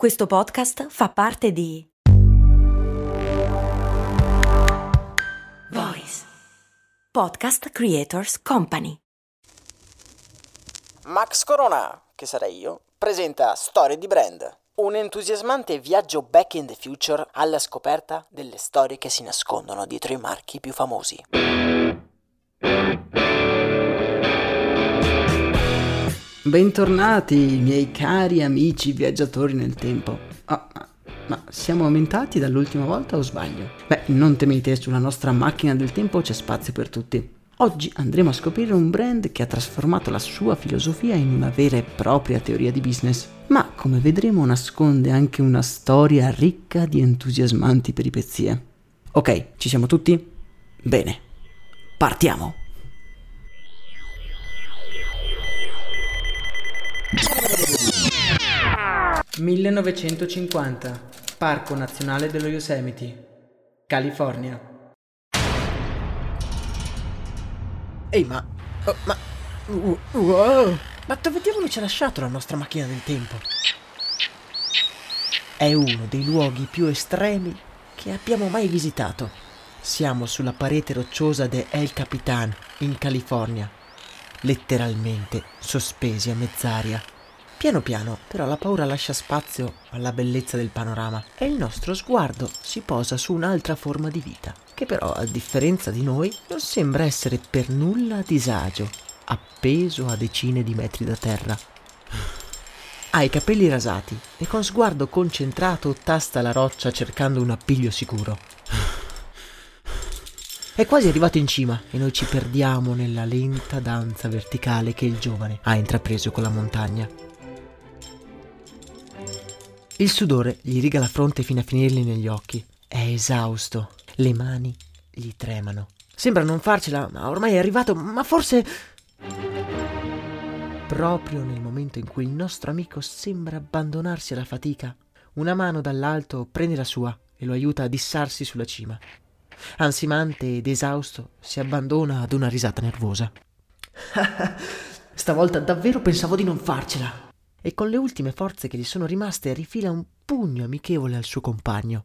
Questo podcast fa parte di Voice Podcast Creators Company. Max Corona, che sarei io, presenta Storie di Brand, un entusiasmante viaggio back in the future alla scoperta delle storie che si nascondono dietro i marchi più famosi. Bentornati, miei cari amici viaggiatori nel tempo. Oh, ma, ma siamo aumentati dall'ultima volta o sbaglio? Beh, non temete, sulla nostra macchina del tempo c'è spazio per tutti. Oggi andremo a scoprire un brand che ha trasformato la sua filosofia in una vera e propria teoria di business, ma come vedremo nasconde anche una storia ricca di entusiasmanti peripezie. Ok, ci siamo tutti? Bene, partiamo! 1950 Parco Nazionale dello Yosemite, California. Ehi, ma. oh, ma. uh, wow! Ma dove diavolo ci ha lasciato la nostra macchina del tempo? È uno dei luoghi più estremi che abbiamo mai visitato. Siamo sulla parete rocciosa de El Capitan, in California, letteralmente sospesi a mezz'aria. Piano piano, però, la paura lascia spazio alla bellezza del panorama e il nostro sguardo si posa su un'altra forma di vita, che però, a differenza di noi, non sembra essere per nulla a disagio, appeso a decine di metri da terra. Ha i capelli rasati e con sguardo concentrato tasta la roccia cercando un appiglio sicuro. È quasi arrivato in cima e noi ci perdiamo nella lenta danza verticale che il giovane ha intrapreso con la montagna. Il sudore gli riga la fronte fino a finirgli negli occhi. È esausto. Le mani gli tremano. Sembra non farcela, ma ormai è arrivato. Ma forse. Proprio nel momento in cui il nostro amico sembra abbandonarsi alla fatica, una mano dall'alto prende la sua e lo aiuta a dissarsi sulla cima. Ansimante ed esausto, si abbandona ad una risata nervosa. Stavolta davvero pensavo di non farcela e con le ultime forze che gli sono rimaste rifila un pugno amichevole al suo compagno.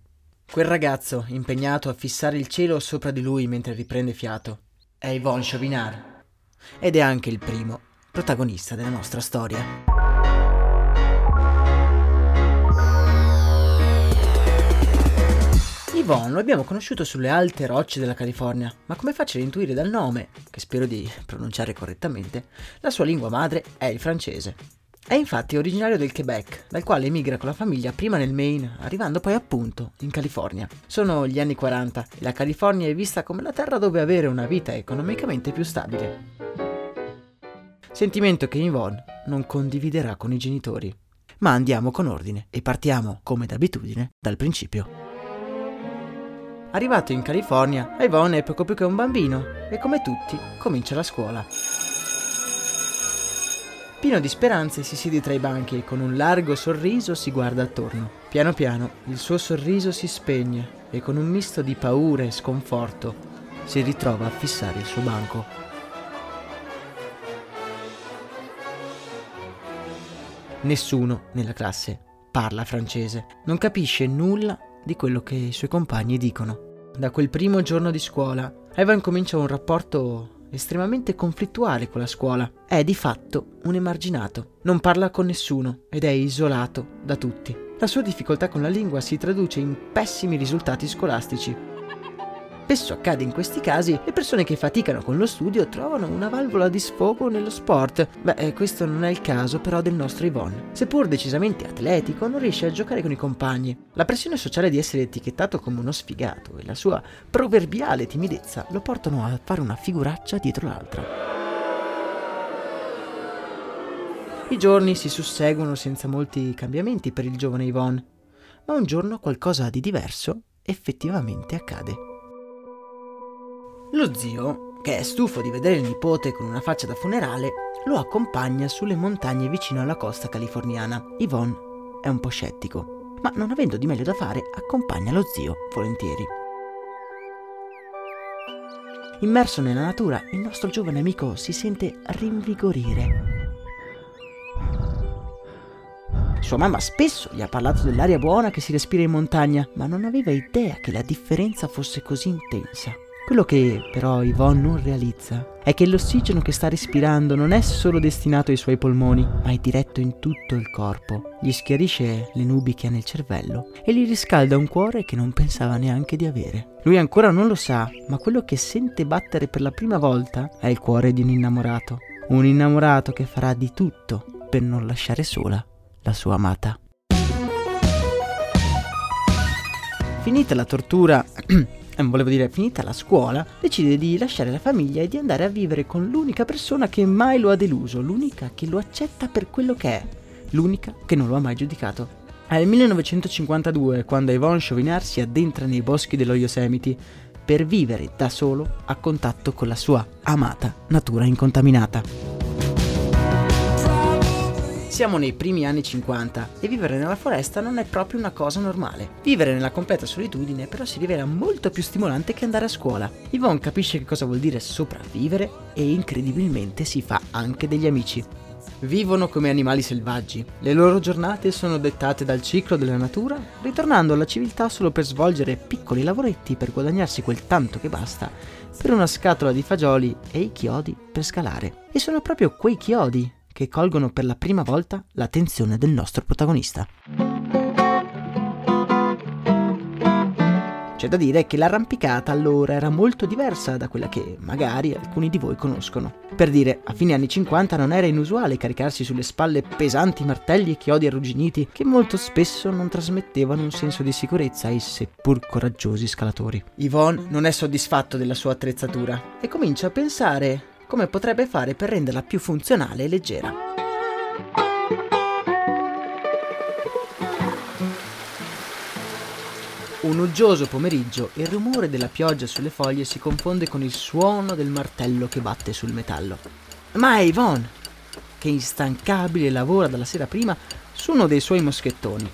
Quel ragazzo, impegnato a fissare il cielo sopra di lui mentre riprende fiato, è Yvonne Chauvinard ed è anche il primo protagonista della nostra storia. Yvonne lo abbiamo conosciuto sulle alte rocce della California, ma come facile intuire dal nome, che spero di pronunciare correttamente, la sua lingua madre è il francese. È infatti originario del Quebec, dal quale emigra con la famiglia prima nel Maine, arrivando poi appunto in California. Sono gli anni 40 e la California è vista come la terra dove avere una vita economicamente più stabile. Sentimento che Yvonne non condividerà con i genitori. Ma andiamo con ordine e partiamo, come d'abitudine, dal principio. Arrivato in California, Yvonne è poco più che un bambino e come tutti comincia la scuola. Pieno di speranze si siede tra i banchi e con un largo sorriso si guarda attorno. Piano piano il suo sorriso si spegne e con un misto di paura e sconforto si ritrova a fissare il suo banco. Nessuno nella classe parla francese, non capisce nulla di quello che i suoi compagni dicono. Da quel primo giorno di scuola, Evan comincia un rapporto estremamente conflittuale con la scuola. È di fatto un emarginato, non parla con nessuno ed è isolato da tutti. La sua difficoltà con la lingua si traduce in pessimi risultati scolastici. Spesso accade in questi casi, le persone che faticano con lo studio trovano una valvola di sfogo nello sport. Beh, eh, questo non è il caso però del nostro Yvonne. Seppur decisamente atletico, non riesce a giocare con i compagni. La pressione sociale di essere etichettato come uno sfigato e la sua proverbiale timidezza lo portano a fare una figuraccia dietro l'altra. I giorni si susseguono senza molti cambiamenti per il giovane Yvonne, ma un giorno qualcosa di diverso effettivamente accade. Lo zio, che è stufo di vedere il nipote con una faccia da funerale, lo accompagna sulle montagne vicino alla costa californiana. Yvonne è un po' scettico, ma non avendo di meglio da fare, accompagna lo zio volentieri. Immerso nella natura, il nostro giovane amico si sente rinvigorire. Sua mamma spesso gli ha parlato dell'aria buona che si respira in montagna, ma non aveva idea che la differenza fosse così intensa. Quello che però Yvonne non realizza è che l'ossigeno che sta respirando non è solo destinato ai suoi polmoni, ma è diretto in tutto il corpo. Gli schiarisce le nubi che ha nel cervello e gli riscalda un cuore che non pensava neanche di avere. Lui ancora non lo sa, ma quello che sente battere per la prima volta è il cuore di un innamorato. Un innamorato che farà di tutto per non lasciare sola la sua amata. Finita la tortura volevo dire, finita la scuola, decide di lasciare la famiglia e di andare a vivere con l'unica persona che mai lo ha deluso, l'unica che lo accetta per quello che è, l'unica che non lo ha mai giudicato. È il 1952 quando Yvonne Chauvinard si addentra nei boschi dello Yosemite per vivere da solo a contatto con la sua amata natura incontaminata. Siamo nei primi anni 50 e vivere nella foresta non è proprio una cosa normale. Vivere nella completa solitudine però si rivela molto più stimolante che andare a scuola. Yvonne capisce che cosa vuol dire sopravvivere e incredibilmente si fa anche degli amici. Vivono come animali selvaggi. Le loro giornate sono dettate dal ciclo della natura, ritornando alla civiltà solo per svolgere piccoli lavoretti per guadagnarsi quel tanto che basta per una scatola di fagioli e i chiodi per scalare. E sono proprio quei chiodi che colgono per la prima volta l'attenzione del nostro protagonista. C'è da dire che l'arrampicata allora era molto diversa da quella che magari alcuni di voi conoscono. Per dire, a fine anni 50 non era inusuale caricarsi sulle spalle pesanti martelli e chiodi arrugginiti che molto spesso non trasmettevano un senso di sicurezza ai seppur coraggiosi scalatori. Yvonne non è soddisfatto della sua attrezzatura e comincia a pensare come potrebbe fare per renderla più funzionale e leggera. Un uggioso pomeriggio il rumore della pioggia sulle foglie si confonde con il suono del martello che batte sul metallo. Ma è Yvonne, che instancabile lavora dalla sera prima su uno dei suoi moschettoni.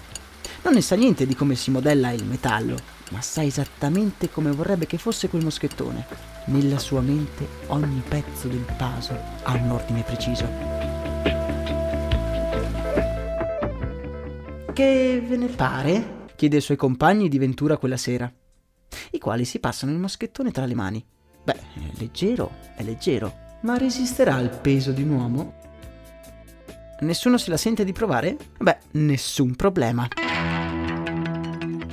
Non ne sa niente di come si modella il metallo, ma sa esattamente come vorrebbe che fosse quel moschettone. Nella sua mente ogni pezzo del puzzle ha un ordine preciso. Che ve ne pare? chiede ai suoi compagni di Ventura quella sera, i quali si passano il moschettone tra le mani. Beh, è leggero, è leggero, ma resisterà al peso di un uomo? Nessuno se la sente di provare? Beh, nessun problema.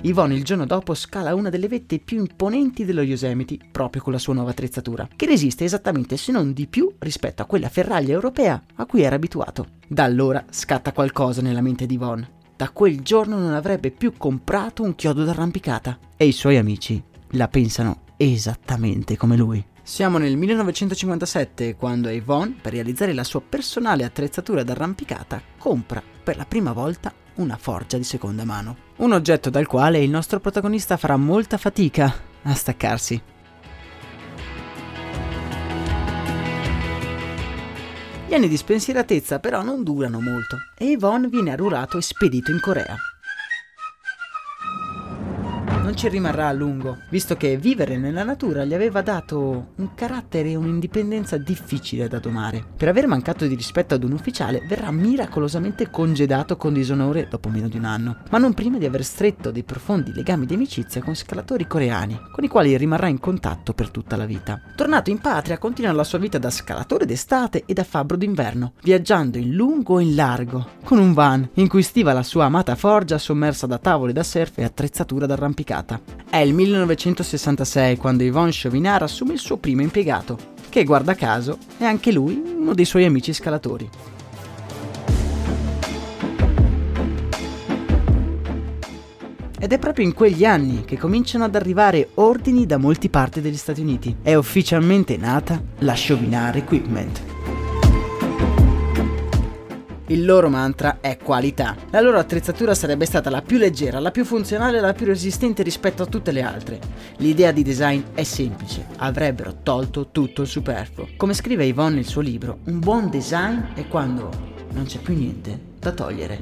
Yvonne il giorno dopo scala una delle vette più imponenti dello Yosemite proprio con la sua nuova attrezzatura, che resiste esattamente se non di più rispetto a quella ferraglia europea a cui era abituato. Da allora scatta qualcosa nella mente di Yvonne. Da quel giorno non avrebbe più comprato un chiodo d'arrampicata e i suoi amici la pensano esattamente come lui. Siamo nel 1957 quando Yvonne, per realizzare la sua personale attrezzatura d'arrampicata, compra per la prima volta una forgia di seconda mano. Un oggetto dal quale il nostro protagonista farà molta fatica a staccarsi. Gli anni di spensieratezza però non durano molto e Yvonne viene arruolato e spedito in Corea non ci rimarrà a lungo, visto che vivere nella natura gli aveva dato un carattere e un'indipendenza difficile da domare. Per aver mancato di rispetto ad un ufficiale verrà miracolosamente congedato con disonore dopo meno di un anno, ma non prima di aver stretto dei profondi legami di amicizia con scalatori coreani, con i quali rimarrà in contatto per tutta la vita. Tornato in patria, continua la sua vita da scalatore d'estate e da fabbro d'inverno, viaggiando in lungo e in largo, con un van in cui stiva la sua amata forgia sommersa da tavole da surf e attrezzatura d'arrampicata impiegato. È il 1966 quando Yvonne Chauvinard assume il suo primo impiegato, che guarda caso è anche lui uno dei suoi amici scalatori. Ed è proprio in quegli anni che cominciano ad arrivare ordini da molte parti degli Stati Uniti. È ufficialmente nata la Chauvinard Equipment. Il loro mantra è qualità. La loro attrezzatura sarebbe stata la più leggera, la più funzionale e la più resistente rispetto a tutte le altre. L'idea di design è semplice, avrebbero tolto tutto il superfluo. Come scrive Yvonne nel suo libro, un buon design è quando non c'è più niente da togliere.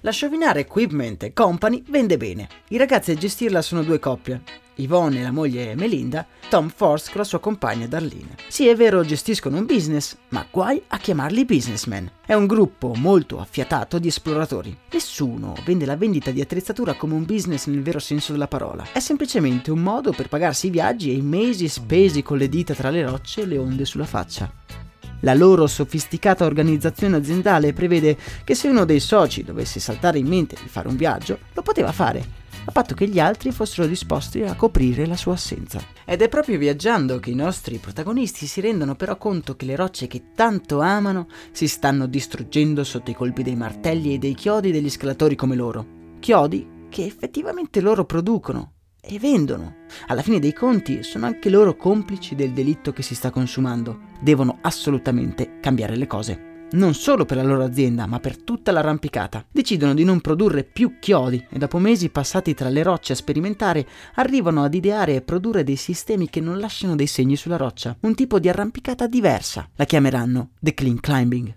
La Chauvinard Equipment Company vende bene. I ragazzi a gestirla sono due coppie, Yvonne e la moglie Melinda, Tom Force con la sua compagna Darlene. Sì, è vero, gestiscono un business, ma guai a chiamarli businessmen. È un gruppo molto affiatato di esploratori. Nessuno vende la vendita di attrezzatura come un business nel vero senso della parola. È semplicemente un modo per pagarsi i viaggi e i mesi spesi con le dita tra le rocce e le onde sulla faccia. La loro sofisticata organizzazione aziendale prevede che se uno dei soci dovesse saltare in mente di fare un viaggio, lo poteva fare, a patto che gli altri fossero disposti a coprire la sua assenza. Ed è proprio viaggiando che i nostri protagonisti si rendono però conto che le rocce che tanto amano si stanno distruggendo sotto i colpi dei martelli e dei chiodi degli scalatori come loro. Chiodi che effettivamente loro producono e vendono. Alla fine dei conti sono anche loro complici del delitto che si sta consumando. Devono assolutamente cambiare le cose. Non solo per la loro azienda, ma per tutta l'arrampicata. Decidono di non produrre più chiodi e dopo mesi passati tra le rocce a sperimentare, arrivano ad ideare e produrre dei sistemi che non lasciano dei segni sulla roccia. Un tipo di arrampicata diversa. La chiameranno The Clean Climbing.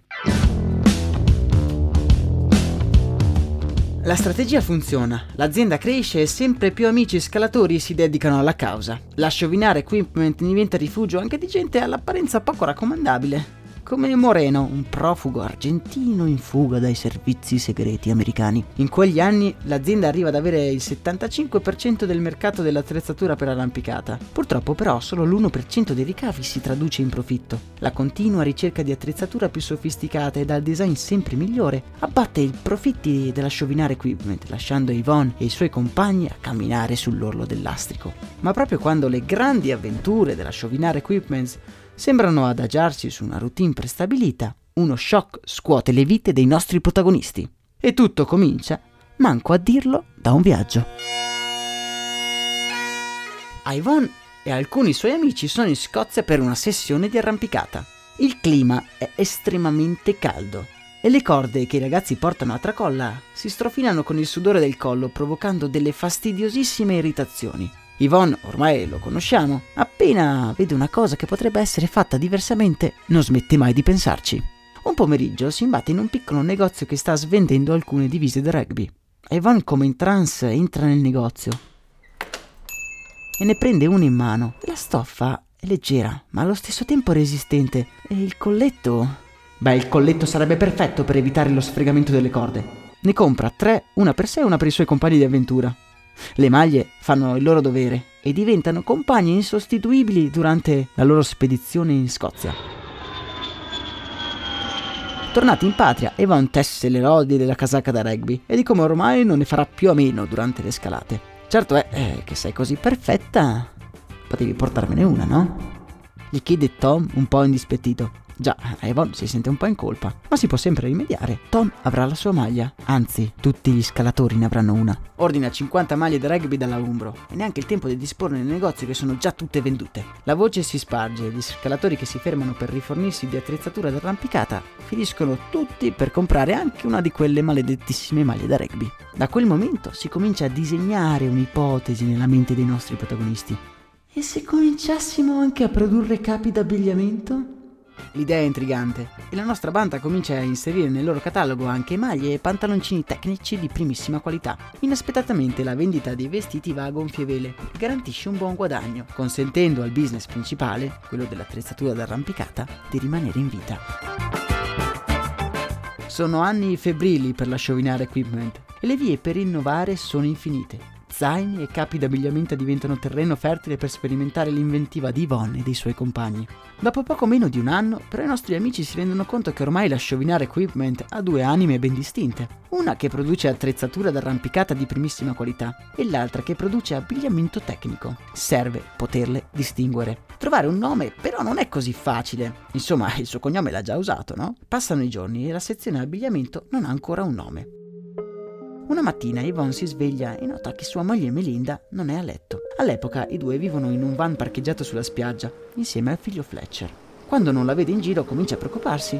La strategia funziona, l'azienda cresce e sempre più amici scalatori si dedicano alla causa. La Sciovinare Equipment diventa rifugio anche di gente all'apparenza poco raccomandabile come Moreno, un profugo argentino in fuga dai servizi segreti americani. In quegli anni l'azienda arriva ad avere il 75% del mercato dell'attrezzatura per arrampicata. Purtroppo però solo l'1% dei ricavi si traduce in profitto. La continua ricerca di attrezzatura più sofisticata e dal design sempre migliore abbatte i profitti della Sciovinare Equipment, lasciando Yvonne e i suoi compagni a camminare sull'orlo del lastrico. Ma proprio quando le grandi avventure della Sciovinare Equipment sembrano adagiarsi su una routine prestabilita, uno shock scuote le vite dei nostri protagonisti. E tutto comincia, manco a dirlo, da un viaggio. Yvonne e alcuni suoi amici sono in Scozia per una sessione di arrampicata. Il clima è estremamente caldo e le corde che i ragazzi portano a tracolla si strofinano con il sudore del collo provocando delle fastidiosissime irritazioni. Yvonne, ormai lo conosciamo, appena vede una cosa che potrebbe essere fatta diversamente, non smette mai di pensarci. Un pomeriggio si imbatte in un piccolo negozio che sta svendendo alcune divise da rugby. Yvonne, come in trance, entra nel negozio e ne prende una in mano. La stoffa è leggera, ma allo stesso tempo resistente. E il colletto... Beh, il colletto sarebbe perfetto per evitare lo sfregamento delle corde. Ne compra tre, una per sé e una per i suoi compagni di avventura. Le maglie fanno il loro dovere e diventano compagni insostituibili durante la loro spedizione in Scozia. Tornati in patria, Evan tesse le lodi della casacca da rugby e di come ormai non ne farà più a meno durante le scalate. Certo è eh, che sei così perfetta, potevi portarmene una, no? Gli chiede Tom un po' indispettito. Già, Avon si sente un po' in colpa, ma si può sempre rimediare. Tom avrà la sua maglia, anzi, tutti gli scalatori ne avranno una. Ordina 50 maglie da rugby dalla Umbro e neanche il tempo di disporne nel negozio che sono già tutte vendute. La voce si sparge e gli scalatori che si fermano per rifornirsi di attrezzatura d'arrampicata finiscono tutti per comprare anche una di quelle maledettissime maglie da rugby. Da quel momento si comincia a disegnare un'ipotesi nella mente dei nostri protagonisti. E se cominciassimo anche a produrre capi d'abbigliamento? L'idea è intrigante e la nostra banda comincia a inserire nel loro catalogo anche maglie e pantaloncini tecnici di primissima qualità. Inaspettatamente la vendita dei vestiti va a gonfie vele e garantisce un buon guadagno, consentendo al business principale, quello dell'attrezzatura d'arrampicata, di rimanere in vita. Sono anni febbrili per la Sciovinare Equipment e le vie per innovare sono infinite zaini e capi d'abbigliamento diventano terreno fertile per sperimentare l'inventiva di Yvonne e dei suoi compagni. Dopo poco meno di un anno, però i nostri amici si rendono conto che ormai la Sciovinare Equipment ha due anime ben distinte. Una che produce attrezzatura d'arrampicata di primissima qualità e l'altra che produce abbigliamento tecnico. Serve poterle distinguere. Trovare un nome però non è così facile. Insomma, il suo cognome l'ha già usato, no? Passano i giorni e la sezione abbigliamento non ha ancora un nome. Una mattina Yvonne si sveglia e nota che sua moglie Melinda non è a letto. All'epoca i due vivono in un van parcheggiato sulla spiaggia, insieme al figlio Fletcher. Quando non la vede in giro comincia a preoccuparsi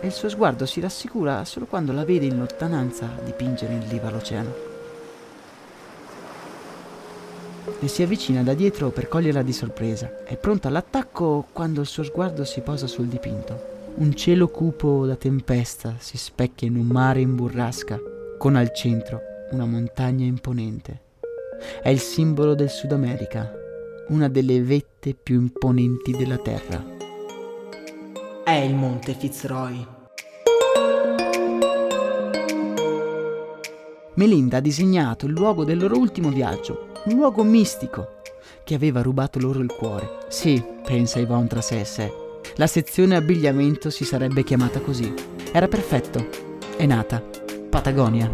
e il suo sguardo si rassicura solo quando la vede in lontananza dipingere in riva l'oceano. Le si avvicina da dietro per coglierla di sorpresa. È pronta all'attacco quando il suo sguardo si posa sul dipinto. Un cielo cupo da tempesta si specchia in un mare in burrasca con al centro una montagna imponente. È il simbolo del Sud America, una delle vette più imponenti della Terra. È il monte Fitzroy. Melinda ha disegnato il luogo del loro ultimo viaggio, un luogo mistico che aveva rubato loro il cuore. Sì, pensa Yvonne tra sé e sé. La sezione abbigliamento si sarebbe chiamata così. Era perfetto. È nata Patagonia.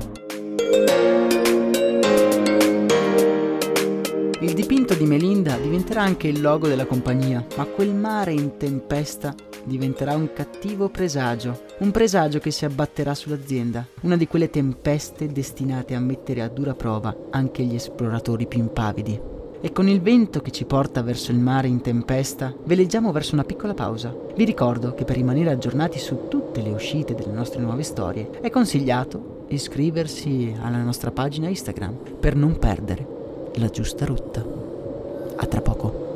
Il dipinto di Melinda diventerà anche il logo della compagnia, ma quel mare in tempesta diventerà un cattivo presagio, un presagio che si abbatterà sull'azienda, una di quelle tempeste destinate a mettere a dura prova anche gli esploratori più impavidi. E con il vento che ci porta verso il mare in tempesta, veleggiamo verso una piccola pausa. Vi ricordo che per rimanere aggiornati su tutte le uscite delle nostre nuove storie è consigliato iscriversi alla nostra pagina Instagram per non perdere la giusta rotta. A tra poco.